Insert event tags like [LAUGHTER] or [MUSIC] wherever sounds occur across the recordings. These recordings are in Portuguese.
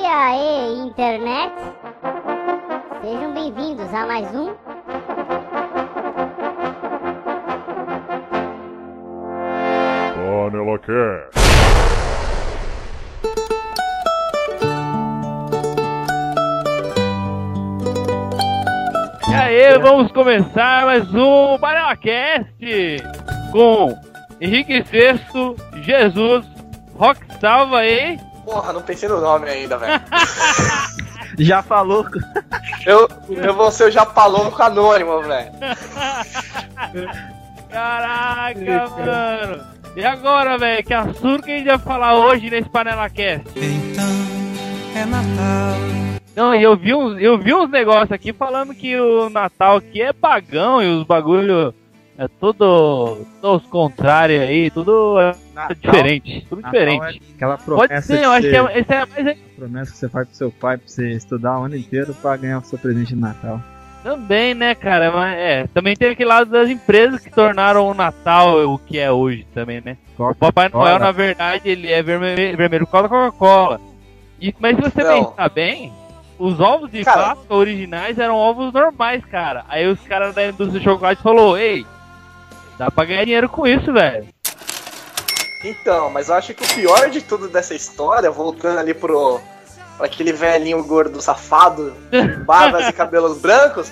E aí, internet? Sejam bem-vindos a mais um. Panela Cast. E aí, vamos começar mais um PanelaCast com Henrique Sexto, Jesus, Rock Salva aí. Porra, não pensei no nome ainda, velho. [LAUGHS] Já falou. Eu, eu vou ser o Japalonco anônimo, velho. Caraca, mano. E agora, velho, que assunto que a gente vai falar hoje nesse PanelaCast? Então é Natal. Não, e eu vi uns, eu vi uns negócios aqui falando que o Natal aqui é pagão e os bagulho é tudo, tudo os contrários aí, tudo é diferente, tudo Natal diferente. é aquela Pode promessa ser, eu acho que é, esse é mais promessa que você faz pro seu pai pra você estudar o ano inteiro pra ganhar o seu presente de Natal. Também, né, cara? Mas é, também tem aquele lado das empresas que tornaram o Natal o que é hoje também, né? O Papai Noel, na verdade, ele é vermelho, vermelho por causa da Coca-Cola. E- Mas se você Não. pensar bem, os ovos de Cara. Páscoa originais eram ovos normais, cara. Aí os caras da indústria de chocolate falou, ei, dá pra ganhar dinheiro com isso, velho. Então, mas eu acho que o pior de tudo dessa história, voltando ali pro. pra aquele velhinho gordo safado, [LAUGHS] barbas e cabelos brancos,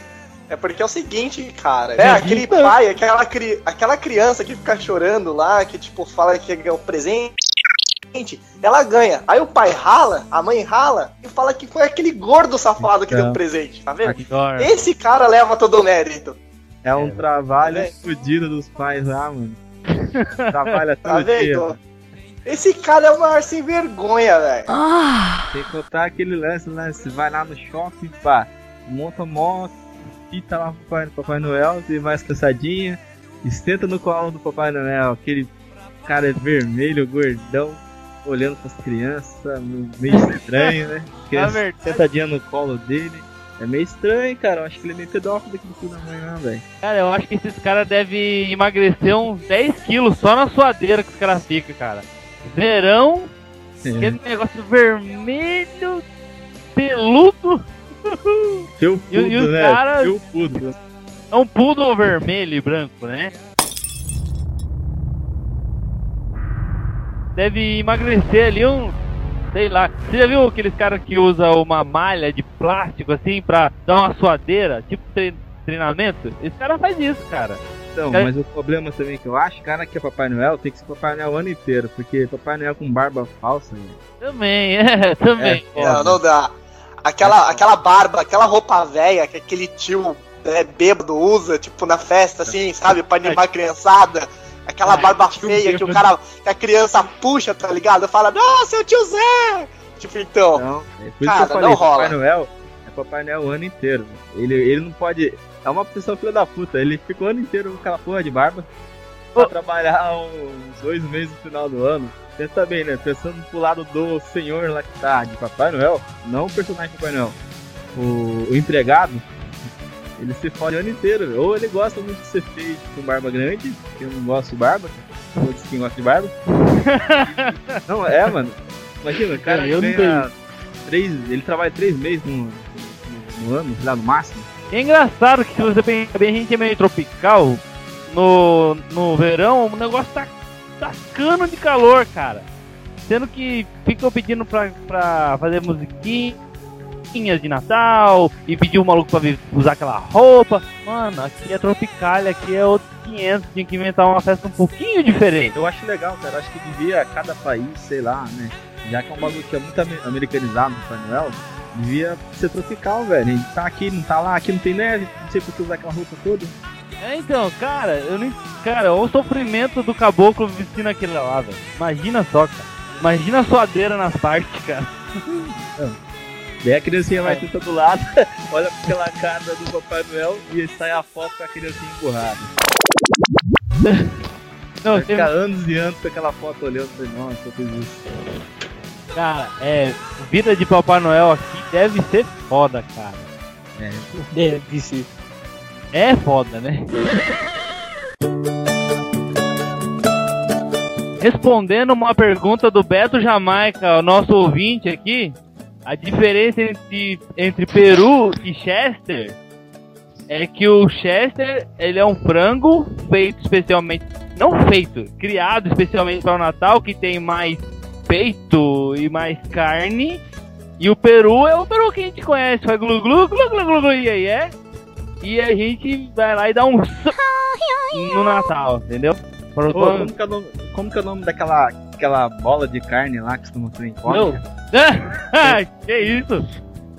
é porque é o seguinte, cara. É aquele pai, aquela, cri, aquela criança que fica chorando lá, que tipo, fala que é o presente. Ela ganha. Aí o pai rala, a mãe rala e fala que foi aquele gordo safado que deu o Então. presente, tá vendo? Esse cara leva todo o mérito. É um trabalho É. fodido dos pais lá, mano. [LAUGHS] Trabalha Tá todo dia. vendo? Esse cara é o maior sem vergonha, velho. Tem que contar aquele lance, né? Você vai lá no shopping, pá, monta moto, fita lá pro Papai, Papai Noel, você vai cansadinha, e senta no colo do Papai Noel, aquele cara vermelho, gordão, olhando pras crianças, meio estranho, né? [LAUGHS] Criança sentadinha no colo dele. É meio estranho, cara. Eu acho que ele é meio pedófilo daquele filho da mãe, não, velho. Cara, eu acho que esses caras devem emagrecer uns 10 quilos só na suadeira que os caras ficam, cara. Verão, aquele negócio vermelho, peludo, [LAUGHS] Feu E- e pudo, os né? caras- Feu pudo. é um poodle vermelho e branco, né? Deve emagrecer ali um. Sei lá. Você já viu aqueles caras que usam uma malha de plástico assim pra dar uma suadeira? Tipo tre- treinamento? Esse cara faz isso, cara. Então, Cara- mas o problema também que eu acho, cara, que é Papai Noel, tem que ser Papai Noel o ano inteiro, porque Papai Noel com barba falsa, velho. Também, [LAUGHS] é, também. É, Não, não dá. Aquela, aquela barba, aquela roupa velha que aquele tio é, bêbado usa, tipo, na festa, assim, sabe? Pra animar a criançada. Aquela Ai, barba feia que o cara, que a criança puxa, tá ligado? Fala, nossa, é o tio Zé! Tipo, então. Não, é por isso Cara, que eu falei, não rola. Papai Noel é Papai Noel o ano inteiro. Ele, ele não pode. É uma pessoa filha da puta, ele fica o ano inteiro com aquela porra de barba pra trabalhar uns dois meses no final do ano. Pensa bem, né? Pensando pro lado do senhor lá que tá de Papai Noel, não o personagem Papai Noel. O, o empregado, ele se fode o ano inteiro. Ou ele gosta muito de ser feio com barba grande, que eu não gosto de barba. Ou de quem gosta de barba. [LAUGHS] não, é, mano. Imagina, cara eu não ganha três. Ele trabalha três meses no, no, no ano, sei lá, no máximo. É engraçado que se você pensar bem, a gente é meio tropical. No, no verão, o negócio tá tacando de calor, cara. Sendo que ficam pedindo pra, pra fazer musiquinhas de Natal e pedir o maluco pra usar aquela roupa. Mano, aqui é tropical, aqui é outro 500. Tinha que inventar uma festa um pouquinho diferente. Eu acho legal, cara. Acho que devia cada país, sei lá, né? Já que é um bagulho que é muito ame- americanizado no Papai Noel, devia ser tropical, velho. Tá aqui, não tá lá, aqui não tem neve, não sei por que usar aquela roupa toda. É, então, cara, eu nem. Cara, olha o sofrimento do caboclo vestindo aquilo lá, velho. Imagina só, cara. Imagina a suadeira nas partes, cara. Daí a criancinha vai É. sentar do lado, [LAUGHS] olha pra aquela cara do Papai Noel e sai a foto com a criancinha empurrada. Não, Vai ficar anos e anos com aquela foto olhando e falei, nossa, eu fiz isso. cara, é. Vida de Papai Noel aqui deve ser foda, cara. É, Deve ser. É foda, né? respondendo uma pergunta do Beto Jamaica, o nosso ouvinte aqui, a diferença entre, entre Peru e Chester é que o Chester ele é um frango feito especialmente, não feito, criado especialmente para o Natal, que tem mais peito e mais carne. E o Peru é o Peru que a gente conhece, faz glu glu glu glu glu, glu e aí é. E a gente vai lá e dá um no Natal, entendeu? Ô, como, que é o nome, como que é o nome daquela aquela bola de carne lá que estão mostrando em Não, [LAUGHS] [LAUGHS] que isso?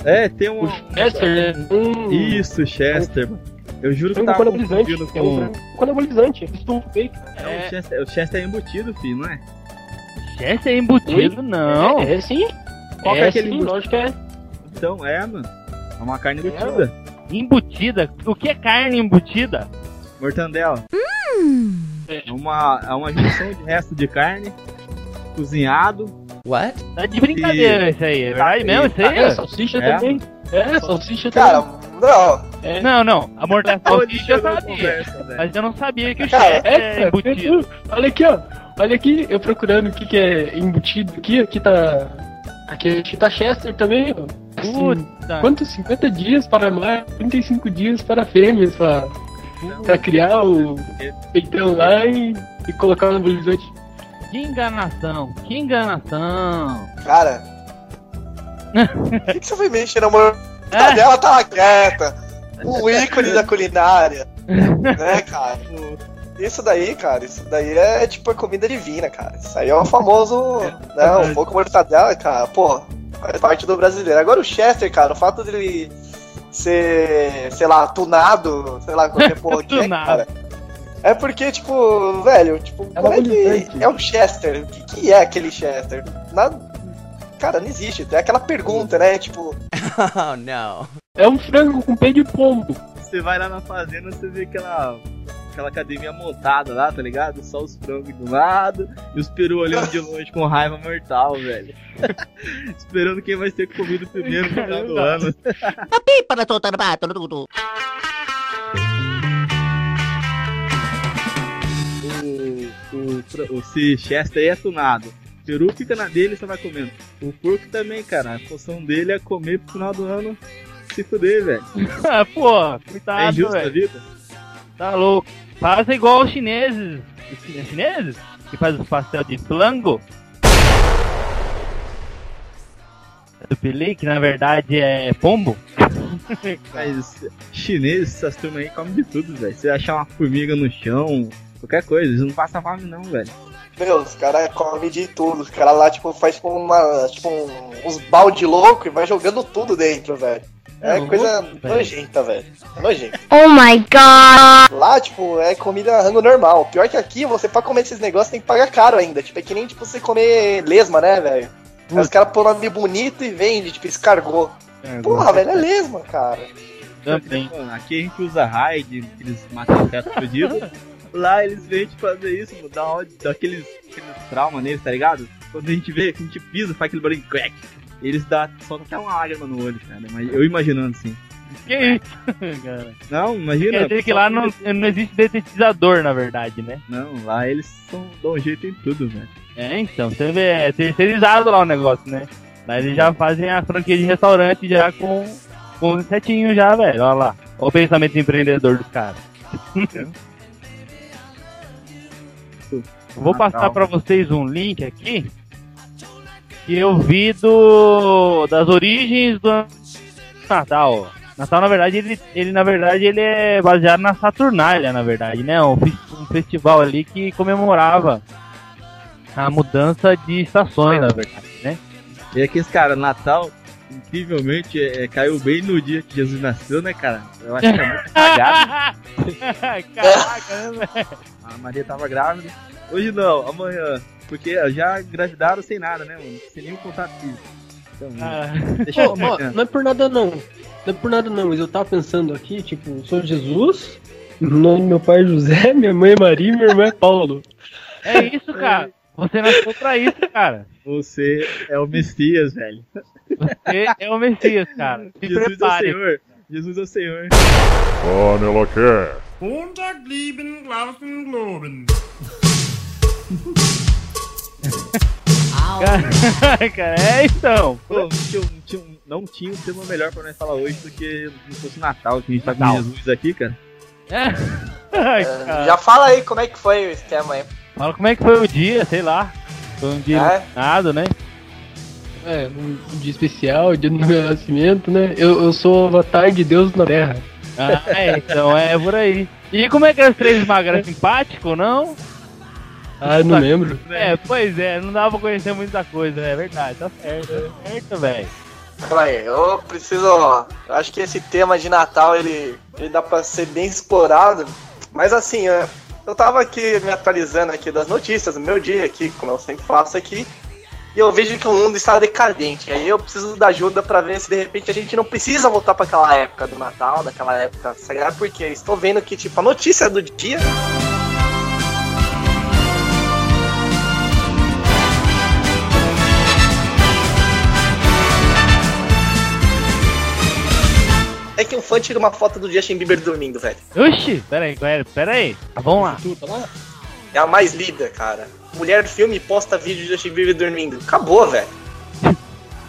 É, tem um. o Chester, né? Hum, Isso, Chester. mano. Eu juro que tá canabolizante. É um com. frango canabolizante. Estou feito. É, o, Chester, o Chester é embutido, filho, não é? Chester é embutido, não. É, é sim. Qual que é é aquele sim, embutido? lógico que é. Então, é, mano. É uma carne É, embutida. Embutida? O que é carne embutida? Mortandela. É uma, é uma junção de resto de carne, cozinhado. What? Tá de brincadeira isso aí, é verdade mesmo isso aí? É, salsicha É. também. É, salsicha Cara, também. não. É. Não, não, a mortadela salsicha eu sabia. conversa. Mas eu não sabia que o Chester é, É, embutido. olha aqui, ó. Olha aqui, eu procurando o que, que é embutido aqui. Aqui tá. Aqui, aqui tá Chester também, ó. Assim, Puta. Quantos? 50 dias para mais, 35 dias para fêmeas, pra, pra criar o peitão lá e, e colocar no bolizante. Que enganação, que enganação. Cara. Por que, que você foi mexer na É. mortadela? Tava quieta. O ícone da culinária. Né, cara? Isso daí, cara, isso daí é tipo a comida divina, cara. Isso aí é o famoso. Né, o pouco mortadela, cara, pô, faz parte do brasileiro. Agora o Chester, cara, o fato dele ser, sei lá, tunado, sei lá, qualquer porra que é, [LAUGHS] cara. É porque, tipo, velho, tipo, É como é que. É o Chester. O que, que é aquele Chester? Nada. Cara, não existe. É aquela pergunta, né? Tipo, [LAUGHS] Oh no. É um frango com peito de pombo. Você vai lá na fazenda, você vê aquela, aquela academia montada lá, tá ligado? Só os frangos do lado e os peru olhando de longe com raiva mortal, velho. [LAUGHS] Esperando quem vai ser comido primeiro no final do ano. O, o, fra- o se Chester aí é tunado. O peru fica na dele e você vai comendo. O porco também, cara. A função dele é comer pro final do ano se fuder, velho. [LAUGHS] Ah, Pô, é cuidado, injusto a velho. vida? Tá louco. Faça igual os chineses. Os chine- chineses? Que faz os pastel de flango. Do Pili, que na verdade é pombo. [LAUGHS] Mas chineses, essas turmas aí comem de tudo, velho. Você achar uma formiga no chão, qualquer coisa, eles não passam fome não, velho. meu, os caras comem de tudo. Os caras lá, tipo, faz tipo, uma, tipo um- uns balde louco e vai jogando tudo dentro, velho. É É coisa velho. nojenta, velho. É nojenta. Oh my god! Lá, tipo, é comida rango normal. Pior que aqui, você pra comer esses negócios tem que pagar caro ainda. Tipo, é que nem tipo, você comer lesma, né, velho? Os caras põem nome bonito e vende, tipo, escargou. Porra, velho, é lesma, cara. Também. Mano, aqui a gente usa raid, aqueles matam teto fudido. [LAUGHS] Lá eles vêm te fazer isso, mano, dá, ódio, dá aqueles, aqueles traumas neles, tá ligado? Quando a gente vê, que a gente pisa, faz aquele barulho crack. Eles dá só até uma lágrima no olho, cara. Mas eu imaginando assim. Que isso, [LAUGHS] cara? Não, imagina. Quer dizer que lá não, não existe detetizador, na verdade, né? Não, lá eles são, dão um jeito em tudo, velho. É, então, você vê, é terceirizado lá o negócio, né? Lá eles já fazem a franquia de restaurante já com, com os insetinhos já, velho. Olha lá. Olha o pensamento empreendedor dos caras. [LAUGHS] Vou passar pra vocês um link aqui que eu vi do das origens do Natal. Natal, na verdade, ele, ele na verdade ele é baseado na Saturnália, na verdade, né? Um, um festival ali que comemorava a mudança de estações, na verdade, né? E aqueles caras, Natal, incrivelmente, é, caiu bem no dia que Jesus nasceu, né, cara? Eu acho que é muito [LAUGHS] cagado. Caraca, né, velho? A Maria tava grávida. Hoje não, amanhã. Porque já engravidaram sem nada, né, mano? Sem nenhum contato físico. Então, Ah, deixa ó, não é por nada não. Não é por nada não, mas eu tava pensando aqui, tipo, sou Jesus, o nome do meu pai é José, [LAUGHS] minha mãe é Maria e meu irmão é Paulo. é isso, cara. Você nasceu pra isso, cara. Você é o Messias, velho. Você é o Messias, cara. Se Jesus é o prepare. Senhor. Jesus é o Senhor. Montag, lieben, Glauben, Globen. [LAUGHS] Cara, é então. Pô, não tinha, não, tinha, um- não tinha um tema melhor pra nós falar hoje do que se fosse Natal, que a gente tá com. Jesus aqui, cara. É. [LAUGHS] Ai, É, cara. já fala aí como é que foi o esquema aí. Fala como é que foi o dia, sei lá. Foi um dia É? iluminado, né? É, um dia especial, dia do meu nascimento, né? Eu, eu sou o avatar de Deus na Terra. Ah, é, então é por aí. E como é que as três magras simpático ou não? Ah, eu não lembro. É, pois é, não dava pra conhecer muita coisa, é verdade, tá certo, tá certo, velho. Calma aí, eu preciso. Eu acho que esse tema de Natal ele, ele dá pra ser bem explorado. Mas assim, eu, eu tava aqui me atualizando aqui das notícias do meu dia aqui, como eu sempre faço aqui. E eu vejo que o mundo está decadente. Aí eu preciso da ajuda pra ver se de repente a gente não precisa voltar pra aquela época do Natal, daquela época sagrada, porque estou vendo que, tipo, a notícia do dia. É que um fã tira uma foto do Justin Bieber dormindo, velho. Oxi, pera aí, pera, pera aí. Tá, vamos lá. É a mais lida, cara. Mulher do filme posta vídeo de Justin Bieber dormindo. Acabou, velho.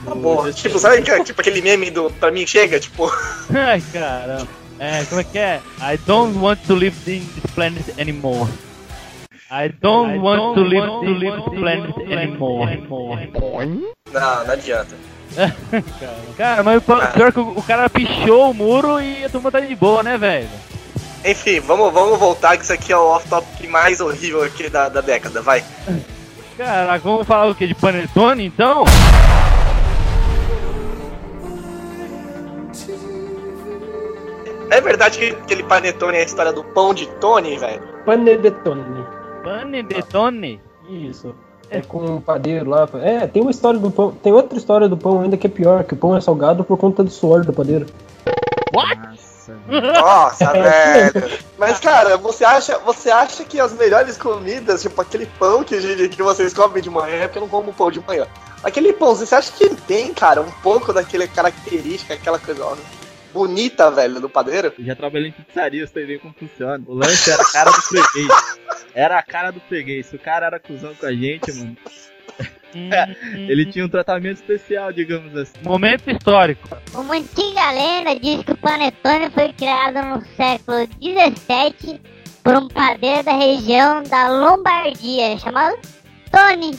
Acabou. Tipo, sabe que- tipo aquele meme do Pra mim chega? Tipo, [LAUGHS] Ai, caramba. É, como é que é? I don't want to live in this planet anymore. I don't want to live, to live this planet anymore. não, não adianta. [LAUGHS] Cara, mas o pior é que o o cara pichou o muro e a turma tá de boa, né, velho? Enfim, vamos, vamos voltar que isso aqui é o off-topic mais horrível aqui da, da década, vai. Caraca, vamos falar o que? De panetone, então? É verdade que aquele panetone é a história do pão de Tony, velho? Panedetone. Panetone? Isso. É com um padeiro lá. É, tem uma história do pão. Tem outra história do pão ainda que é pior, que o pão é salgado por conta do suor do padeiro. What? Nossa, [LAUGHS] Nossa, [LAUGHS] velho. Mas, cara, você acha, você acha que as melhores comidas, tipo aquele pão que, que vocês comem de manhã, é porque eu não como pão de manhã. Aquele pão, você acha que ele tem, cara, um pouco daquela característica, aquela coisa ó, bonita, velho, do padeiro? eu já trabalhei em pizzaria, eu sei bem como funciona. O lanche era a cara do freguês. Era a cara do freguês. Se o cara era cuzão com a gente, mano, [LAUGHS] ele tinha um tratamento especial, digamos assim. Momento histórico. Uma antiga lenda diz que o panetone foi criado no século XVII por um padeiro da região da Lombardia chamado Tony.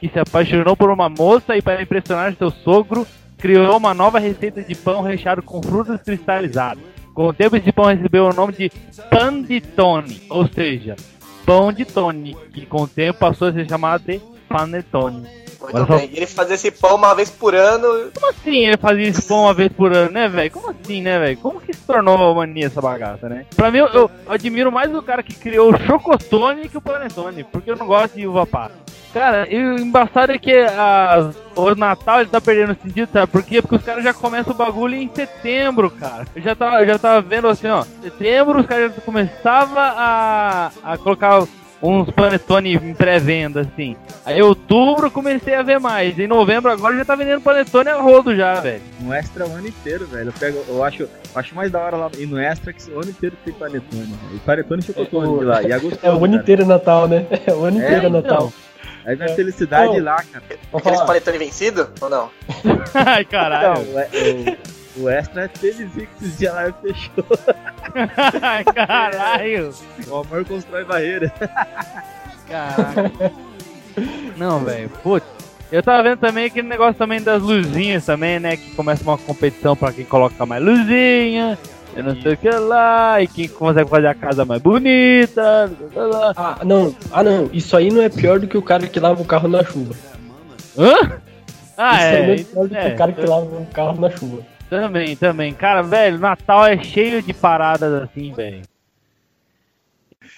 Que se apaixonou por uma moça e para impressionar seu sogro, criou uma nova receita de pão recheado com frutas cristalizadas. Com o tempo, esse pão recebeu o nome de panditone, ou seja, pão de Tony, que com o tempo passou a ser chamado de panetone. Muito só. bem. E ele fazia esse pão uma vez por ano. Como assim ele fazia esse pão uma vez por ano, né, velho? Como assim, né, velho? Como que se tornou mania essa bagaça, né? Pra mim, eu, eu admiro mais o cara que criou o chocotone que o panetone, porque eu não gosto de uva passa. Cara, e o embaçado é que a, o Natal ele tá perdendo sentido, sabe por quê? Porque os caras já começam o bagulho em setembro, cara. Eu já tava, eu já tava vendo assim, ó. Setembro os caras já começavam a, a colocar uns panetone em pré-venda, assim. Aí em outubro eu comecei a ver mais. Em novembro agora já tá vendendo panetone a rodo já, velho. No extra o ano inteiro, velho. Eu, pego, eu acho, eu acho mais da hora lá ir no extra que o ano inteiro tem panetone. E panetone e chocotone de lá. E é gostoso, É o ano cara. inteiro é Natal, né? É o ano É, inteiro é então. Natal. Aí vem a felicidade Então, lá, cara. Aqueles panetone vencido? Ou não? [LAUGHS] Ai, caralho. Não, o, o, o extra é felizinho que esses dias lá fechou. [LAUGHS] Ai, caralho. O amor constrói barreira. Caraca. Não, velho. Putz. Eu tava vendo também aquele negócio também das luzinhas também, né? Que começa uma competição pra quem coloca mais luzinha. Eu não sei o que lá. E quem consegue fazer a casa mais bonita. blá, blá, blá. Ah, não. Ah, não. Isso aí não é pior do que o cara que lava o carro na chuva. Hã? Ah, Isso aí não é. é pior do que é, o cara que lava o carro na chuva. Também, também. Cara, velho, Natal é cheio de paradas assim, velho.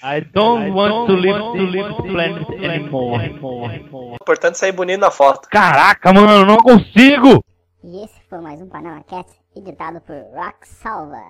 I don't want to live, to live this planet anymore. O importante é sair bonito na foto. Caraca, mano, não consigo! E esse foi mais um Panama Cast editado por Rock Salva.